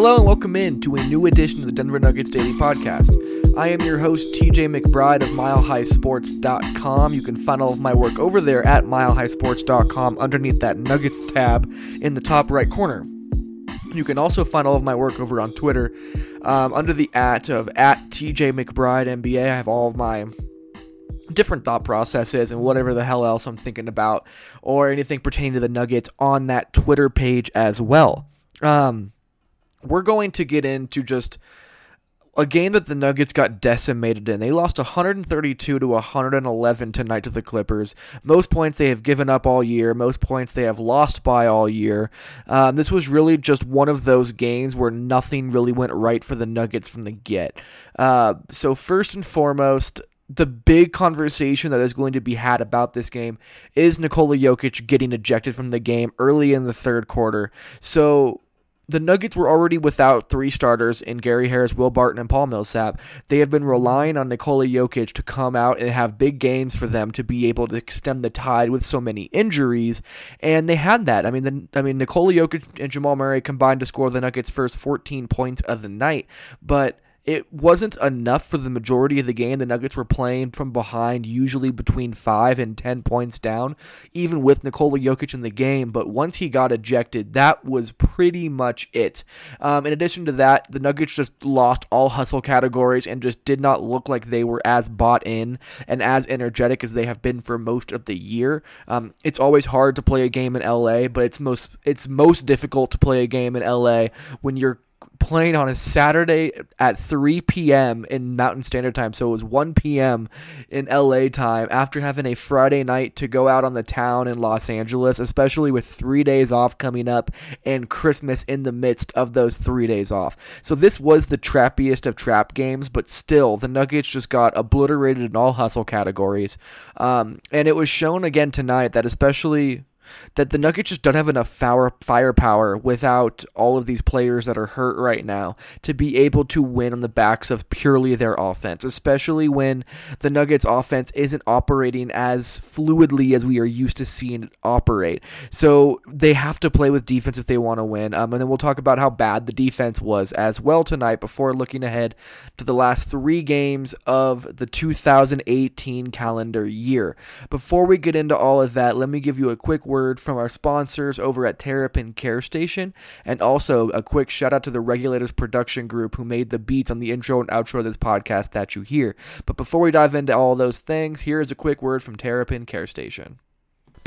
Hello and welcome in to a new edition of the Denver Nuggets Daily Podcast. I am your host, TJ McBride of MileHighSports.com. You can find all of my work over there at MileHighSports.com underneath that Nuggets tab in the top right corner. You can also find all of my work over on Twitter um, under the at of at TJ McBride NBA. I have all of my different thought processes and whatever the hell else I'm thinking about or anything pertaining to the Nuggets on that Twitter page as well. Um, we're going to get into just a game that the Nuggets got decimated in. They lost 132 to 111 tonight to the Clippers. Most points they have given up all year. Most points they have lost by all year. Um, this was really just one of those games where nothing really went right for the Nuggets from the get. Uh, so first and foremost, the big conversation that is going to be had about this game is Nikola Jokic getting ejected from the game early in the third quarter. So the Nuggets were already without three starters in Gary Harris, Will Barton, and Paul Millsap. They have been relying on Nikola Jokic to come out and have big games for them to be able to extend the tide with so many injuries, and they had that. I mean, the, I mean Nikola Jokic and Jamal Murray combined to score the Nuggets' first 14 points of the night, but it wasn't enough for the majority of the game. The Nuggets were playing from behind, usually between five and ten points down, even with Nikola Jokic in the game. But once he got ejected, that was pretty much it. Um, in addition to that, the Nuggets just lost all hustle categories and just did not look like they were as bought in and as energetic as they have been for most of the year. Um, it's always hard to play a game in LA, but it's most it's most difficult to play a game in LA when you're playing on a Saturday at 3 p.m. in Mountain Standard Time. So it was 1 p.m. in LA time after having a Friday night to go out on the town in Los Angeles, especially with three days off coming up and Christmas in the midst of those three days off. So this was the trappiest of trap games, but still, the Nuggets just got obliterated in all hustle categories. Um, and it was shown again tonight that, especially that the Nuggets just don't have enough firepower without all of these players that are hurt right now to be able to win on the backs of purely their offense, especially when the Nuggets offense isn't operating as fluidly as we are used to seeing it operate. So they have to play with defense if they want to win. Um, and then we'll talk about how bad the defense was as well tonight before looking ahead to the last three games of the 2018 calendar year. Before we get into all of that, let me give you a quick word word from our sponsors over at Terrapin Care Station, and also a quick shout out to the Regulators Production Group who made the beats on the intro and outro of this podcast that you hear. But before we dive into all those things, here is a quick word from Terrapin Care Station.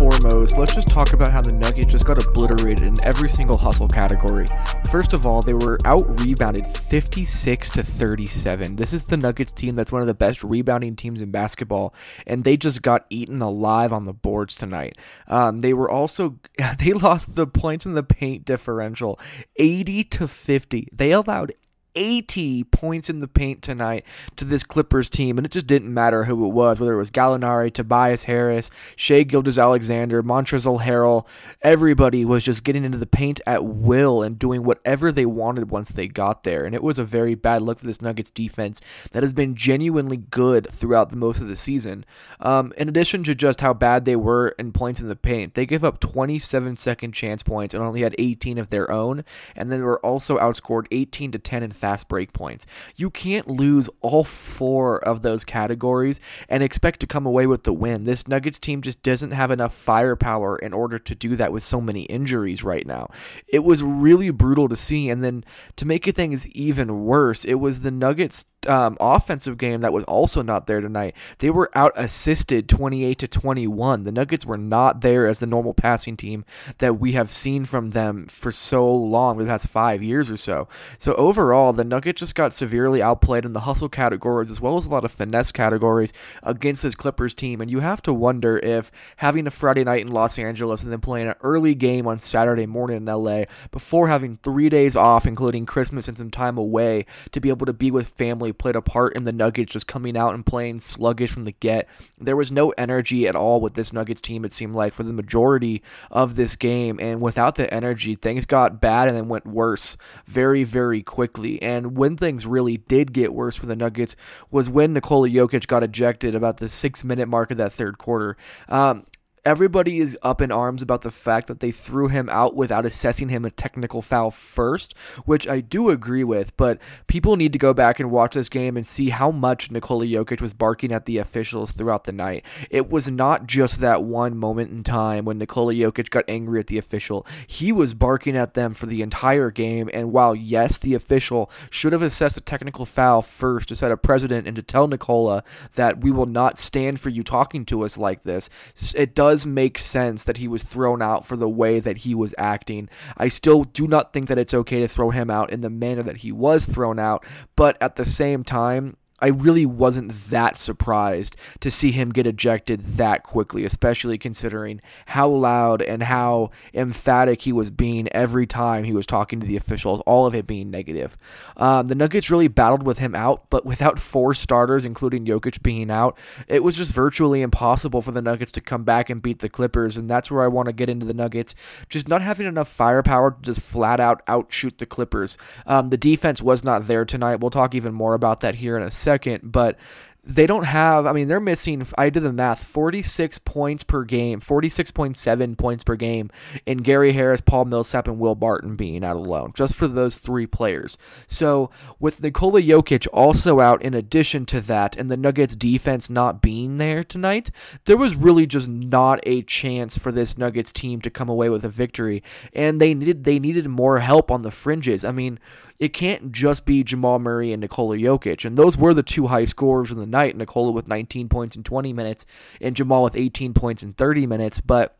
foremost, let's just talk about how the Nuggets just got obliterated in every single hustle category. First of all, they were out rebounded 56 to 37. This is the Nuggets team that's one of the best rebounding teams in basketball, and they just got eaten alive on the boards tonight. Um, they were also they lost the points in the paint differential 80 to 50. They allowed 80 points in the paint tonight to this Clippers team, and it just didn't matter who it was, whether it was Gallinari, Tobias Harris, Shai Gilgeous-Alexander, Montrezl Harrell. Everybody was just getting into the paint at will and doing whatever they wanted once they got there, and it was a very bad look for this Nuggets defense that has been genuinely good throughout the most of the season. Um, in addition to just how bad they were in points in the paint, they gave up 27 second chance points and only had 18 of their own, and then were also outscored 18 to 10 in fast break points. You can't lose all four of those categories and expect to come away with the win. This Nuggets team just doesn't have enough firepower in order to do that with so many injuries right now. It was really brutal to see. And then to make things even worse, it was the Nuggets um, offensive game that was also not there tonight. They were out assisted 28 to 21. The Nuggets were not there as the normal passing team that we have seen from them for so long, for the past five years or so. So overall, the Nuggets just got severely outplayed in the hustle categories as well as a lot of finesse categories against this Clippers team. And you have to wonder if having a Friday night in Los Angeles and then playing an early game on Saturday morning in LA before having three days off, including Christmas and some time away, to be able to be with family really played a part in the Nuggets just coming out and playing sluggish from the get. There was no energy at all with this Nuggets team, it seemed like, for the majority of this game. And without the energy, things got bad and then went worse very, very quickly. And when things really did get worse for the Nuggets was when Nikola Jokic got ejected about the six minute mark of that third quarter. Um, everybody is up in arms about the fact that they threw him out without assessing him a technical foul first, which I do agree with, but people need to go back and watch this game and see how much Nikola Jokic was barking at the officials throughout the night. It was not just that one moment in time when Nikola Jokic got angry at the official. He was barking at them for the entire game, and while yes, the official should have assessed a technical foul first to set a precedent and to tell Nikola that we will not stand for you talking to us like this, it does does make sense that he was thrown out for the way that he was acting. I still do not think that it's okay to throw him out in the manner that he was thrown out, but at the same time, I really wasn't that surprised to see him get ejected that quickly, especially considering how loud and how emphatic he was being every time he was talking to the officials, all of it being negative. Um, the Nuggets really battled with him out, but without four starters, including Jokic being out, it was just virtually impossible for the Nuggets to come back and beat the Clippers, and that's where I want to get into the Nuggets. Just not having enough firepower to just flat out outshoot the Clippers. Um, the defense was not there tonight. We'll talk even more about that here in a second second, but they don't have i mean they're missing i did the math 46 points per game 46.7 points per game in gary harris paul millsap and will barton being out alone just for those three players. So with nikola jokic also out in addition to that and the nuggets defense not being there tonight there was really just not a chance for this nuggets team to come away with a victory and they needed they needed more help on the fringes. I mean it can't just be Jamal Murray and Nikola Jokic. And those were the two high scorers in the night Nikola with 19 points in 20 minutes, and Jamal with 18 points in 30 minutes. But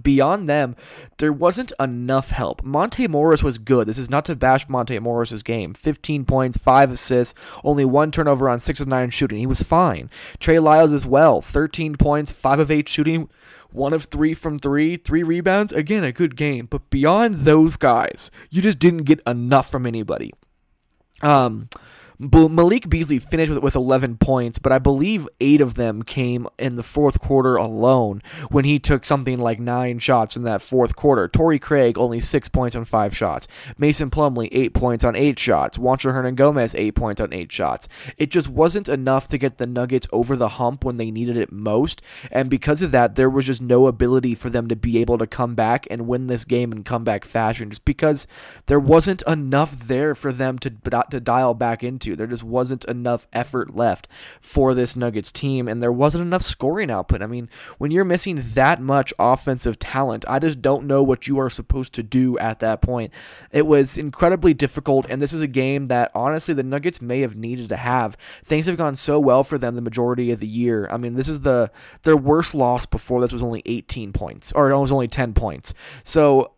Beyond them, there wasn't enough help. Monte Morris was good. This is not to bash Monte Morris's game. 15 points, 5 assists, only one turnover on 6 of 9 shooting. He was fine. Trey Lyles as well. 13 points, 5 of 8 shooting one of three from three, three rebounds. Again, a good game. But beyond those guys, you just didn't get enough from anybody. Um, Malik Beasley finished with, with 11 points, but I believe eight of them came in the fourth quarter alone when he took something like nine shots in that fourth quarter. Torrey Craig only six points on five shots. Mason Plumlee eight points on eight shots. Juancho Hernangomez eight points on eight shots. It just wasn't enough to get the Nuggets over the hump when they needed it most, and because of that, there was just no ability for them to be able to come back and win this game in comeback fashion, just because there wasn't enough there for them to to dial back into to. There just wasn't enough effort left for this Nuggets team, and there wasn't enough scoring output. I mean, when you're missing that much offensive talent, I just don't know what you are supposed to do at that point. It was incredibly difficult, and this is a game that honestly the Nuggets may have needed to have. Things have gone so well for them the majority of the year. I mean, this is the their worst loss before this was only 18 points, or it was only 10 points. So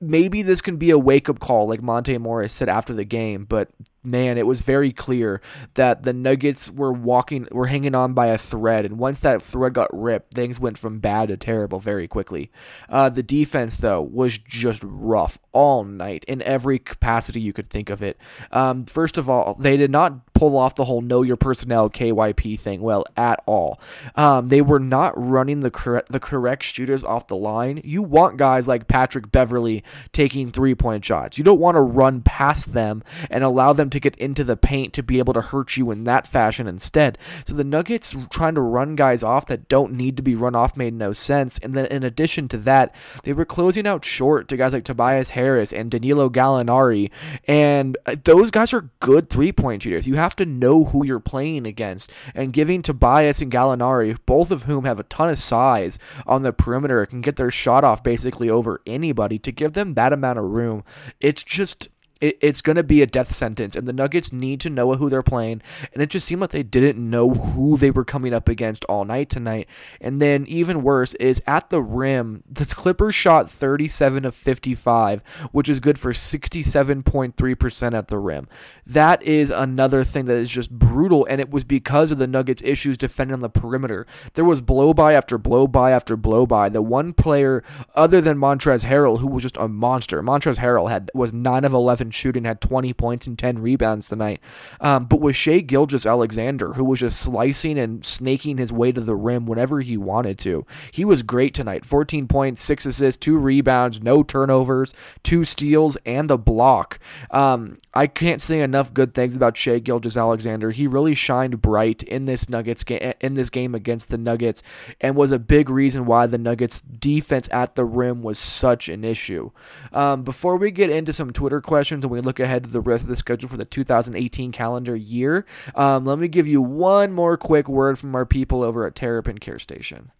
maybe this can be a wake up call, like Monte Morris said after the game, but man, it was very clear that the Nuggets were walking, were hanging on by a thread, and once that thread got ripped, things went from bad to terrible very quickly. Uh, the defense, though, was just rough all night in every capacity you could think of it. Um, first of all, they did not pull off the whole know your personnel KYP thing well at all. Um, they were not running the correct the correct shooters off the line. You want guys like Patrick Beverley taking three point shots. You don't want to run past them and allow them to get into the paint to be able to hurt you in that fashion instead. So the Nuggets trying to run guys off that don't need to be run off made no sense. And then in addition to that, they were closing out short to guys like Tobias Harris and Danilo Gallinari. And uh, those guys are good three point shooters. You have to know who you're playing against. And giving Tobias and Gallinari, both of whom have a ton of size on the perimeter, can get their shot off basically over anybody, to give them that amount of room, it's just it, it's going to be a death sentence, and the Nuggets need to know who they're playing. And it just seemed like they didn't know who they were coming up against all night tonight. And then, even worse, is at the rim, the Clippers shot 37 of 55, which is good for 67.3% at the rim. That is another thing that is just brutal, and it was because of the Nuggets' issues defending on the perimeter. There was blow by after blow by after blow by. The one player other than Montrezl Harrell who was just a monster. Montrezl Harrell had was 9 of 11 shooting, had 20 points and 10 rebounds tonight. Um, but with Shai Gilgeous-Alexander, who was just slicing and snaking his way to the rim whenever he wanted to, he was great tonight. 14 points, six assists, two rebounds, no turnovers, two steals, and a block. Um, I can't say enough good things about Shai Gilgeous-Alexander. He really shined bright in this Nuggets game in this game against the Nuggets, and was a big reason why the Nuggets defense at the rim was such an issue. Um, before we get into some Twitter questions and we look ahead to the rest of the schedule for the 2018 calendar year, um, let me give you one more quick word from our people over at Terrapin Care Station.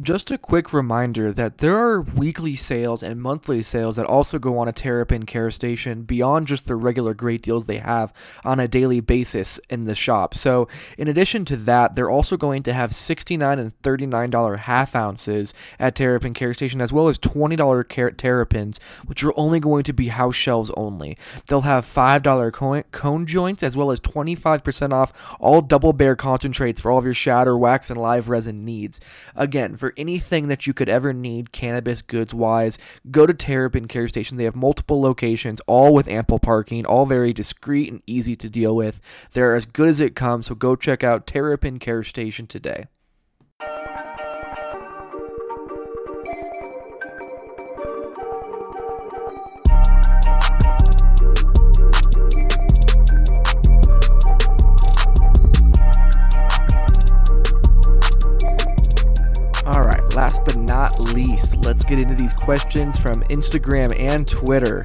Just a quick reminder that there are weekly sales and monthly sales that also go on at Terrapin Care Station beyond just the regular great deals they have on a daily basis in the shop. So, in addition to that, they're also going to have 69 and $39 half ounces at Terrapin Care Station, as well as $20 car- Terrapins, which are only going to be house shelves only. They'll have $5 cone, cone joints, as well as 25% off all double bear concentrates for all of your shatter, wax, and live resin needs. Again, for anything that you could ever need cannabis goods wise, go to Terrapin Care Station. They have multiple locations, all with ample parking, all very discreet and easy to deal with. They're as good as it comes, so go check out Terrapin Care Station today. Let's get into these questions from Instagram and Twitter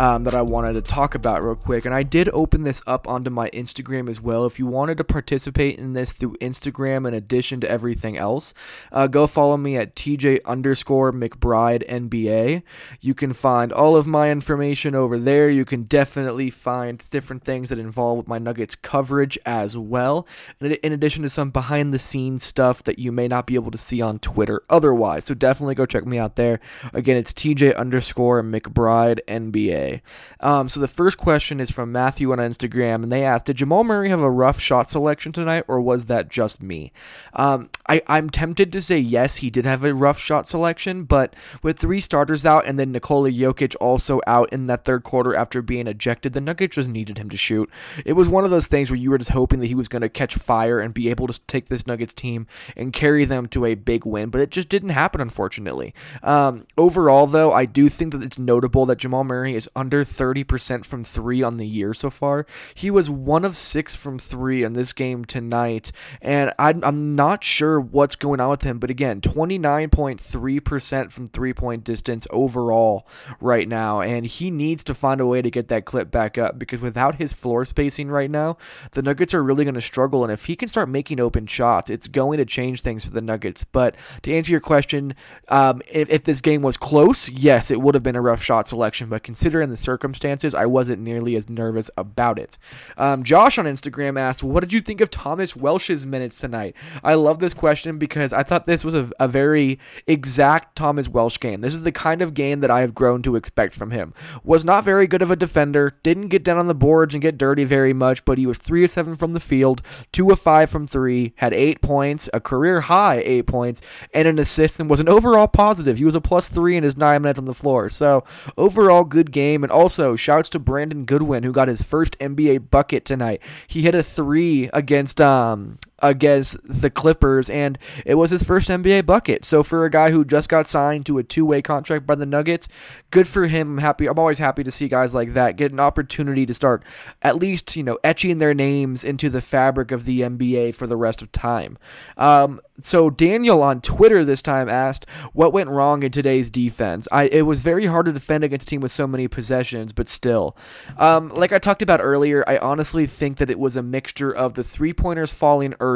um, that I wanted to talk about real quick. And I did open this up onto my Instagram as well. If you wanted to participate in this through Instagram in addition to everything else, uh, go follow me at TJ underscore McBride NBA. You can find all of my information over there. You can definitely find different things that involve my Nuggets coverage as well, in addition to some behind the scenes stuff that you may not be able to see on Twitter otherwise. So definitely go check me out there. Again, it's TJ underscore McBride NBA. Um, so the first question is from Matthew on Instagram, and they asked, Did Jamal Murray have a rough shot selection tonight, or was that just me? Um, I, I'm tempted to say yes, he did have a rough shot selection, but with three starters out and then Nikola Jokic also out in that third quarter after being ejected, the Nuggets just needed him to shoot. It was one of those things where you were just hoping that he was going to catch fire and be able to take this Nuggets team and carry them to a big win, but it just just didn't happen, unfortunately. Um, overall, though, I do think that it's notable that Jamal Murray is under 30% from three on the year so far. He was one of six from three in this game tonight, and I'm, I'm not sure what's going on with him, but again, 29.3% from three point distance overall right now, and he needs to find a way to get that clip back up because without his floor spacing right now, the Nuggets are really going to struggle, and if he can start making open shots, it's going to change things for the Nuggets. But to answer your question, um, if, if this game was close, yes, it would have been a rough shot selection. But considering the circumstances, I wasn't nearly as nervous about it. Um, Josh on Instagram asked, "What did you think of Thomas Welsh's minutes tonight?" I love this question because I thought this was a, a very exact Thomas Welsh game. This is the kind of game that I have grown to expect from him. Was not very good of a defender. Didn't get down on the boards and get dirty very much, but he was three of seven from the field, two of five from three, had eight points, a career high eight points, and an assist and was an overall positive. He was a plus three in his nine minutes on the floor. So overall good game. And also shouts to Brandon Goodwin who got his first NBA bucket tonight. He hit a three against um against the Clippers, and it was his first NBA bucket. So for a guy who just got signed to a two-way contract by the Nuggets, good for him. I'm happy. I'm always happy to see guys like that get an opportunity to start at least you know etching their names into the fabric of the NBA for the rest of time. Um, so Daniel on Twitter this time asked what went wrong in today's defense. I it was very hard to defend against a team with so many possessions, but still, um, like I talked about earlier, I honestly think that it was a mixture of the three pointers falling early,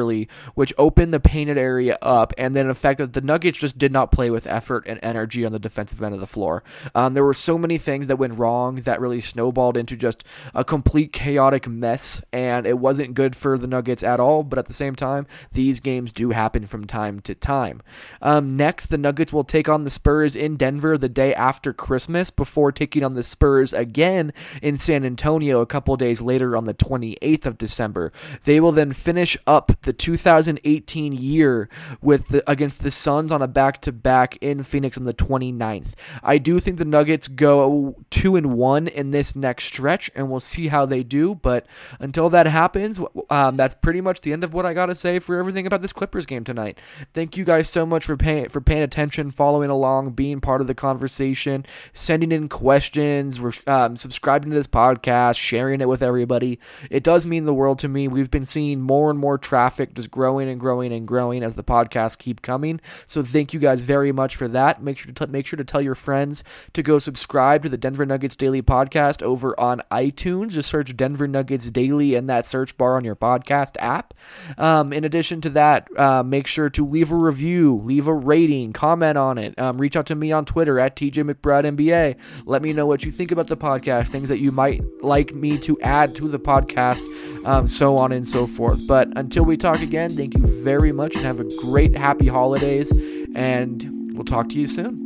which opened the painted area up, and then the fact that the Nuggets just did not play with effort and energy on the defensive end of the floor. Um, there were so many things that went wrong that really snowballed into just a complete chaotic mess, and it wasn't good for the Nuggets at all. But at the same time, these games do happen from time to time. Um, next, the Nuggets will take on the Spurs in Denver the day after Christmas before taking on the Spurs again in San Antonio a couple days later on the 28th of December. They will then finish up the 2018 year with the, against the Suns on a back-to-back in Phoenix on the 29th. I do think the Nuggets go 2 and 1 in this next stretch and we'll see how they do, but until that happens, um, that's pretty much the end of what I got to say for everything about this Clippers game tonight. Thank you guys so much for paying for paying attention, following along, being part of the conversation, sending in questions, um, subscribing to this podcast, sharing it with everybody. It does mean the world to me. We've been seeing more and more traffic just growing and growing and growing as the podcasts keep coming. So thank you guys very much for that. Make sure to t- make sure to tell your friends to go subscribe to the Denver Nuggets Daily podcast over on iTunes. Just search Denver Nuggets Daily in that search bar on your podcast app. Um, in addition to that, uh, make sure to leave a review, leave a rating, comment on it. Um, reach out to me on Twitter at TJ McBride NBA. Let me know what you think about the podcast, things that you might like me to add to the podcast, um, so on and so forth. But until we talk again, thank you very much and have a great, happy holidays. And we'll talk to you soon.